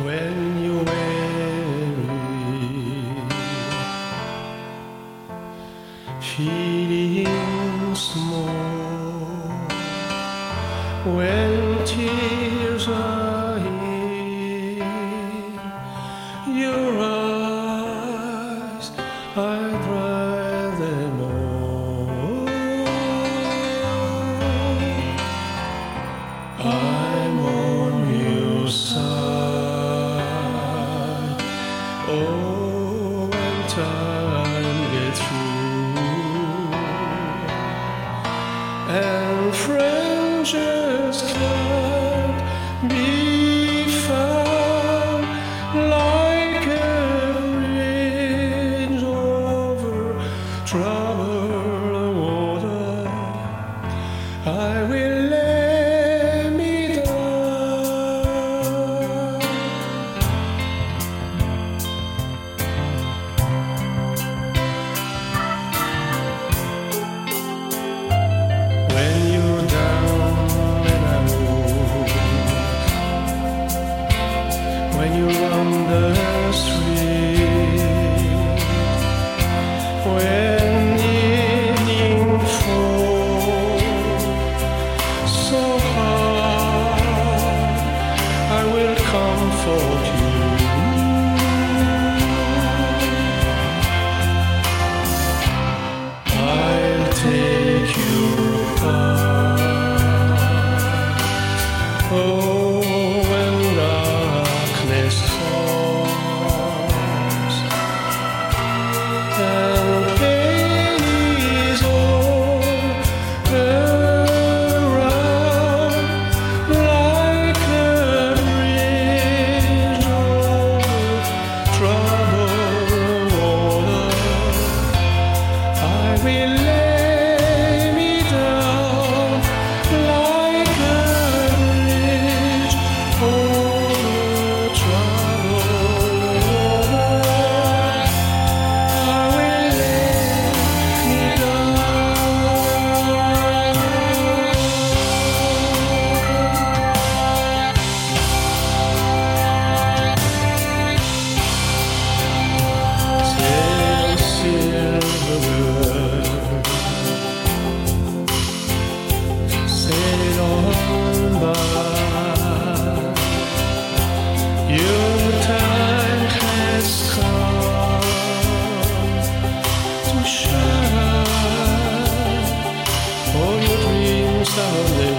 when you're weary, feeling small, when tears are. and friends just can't be. to will summer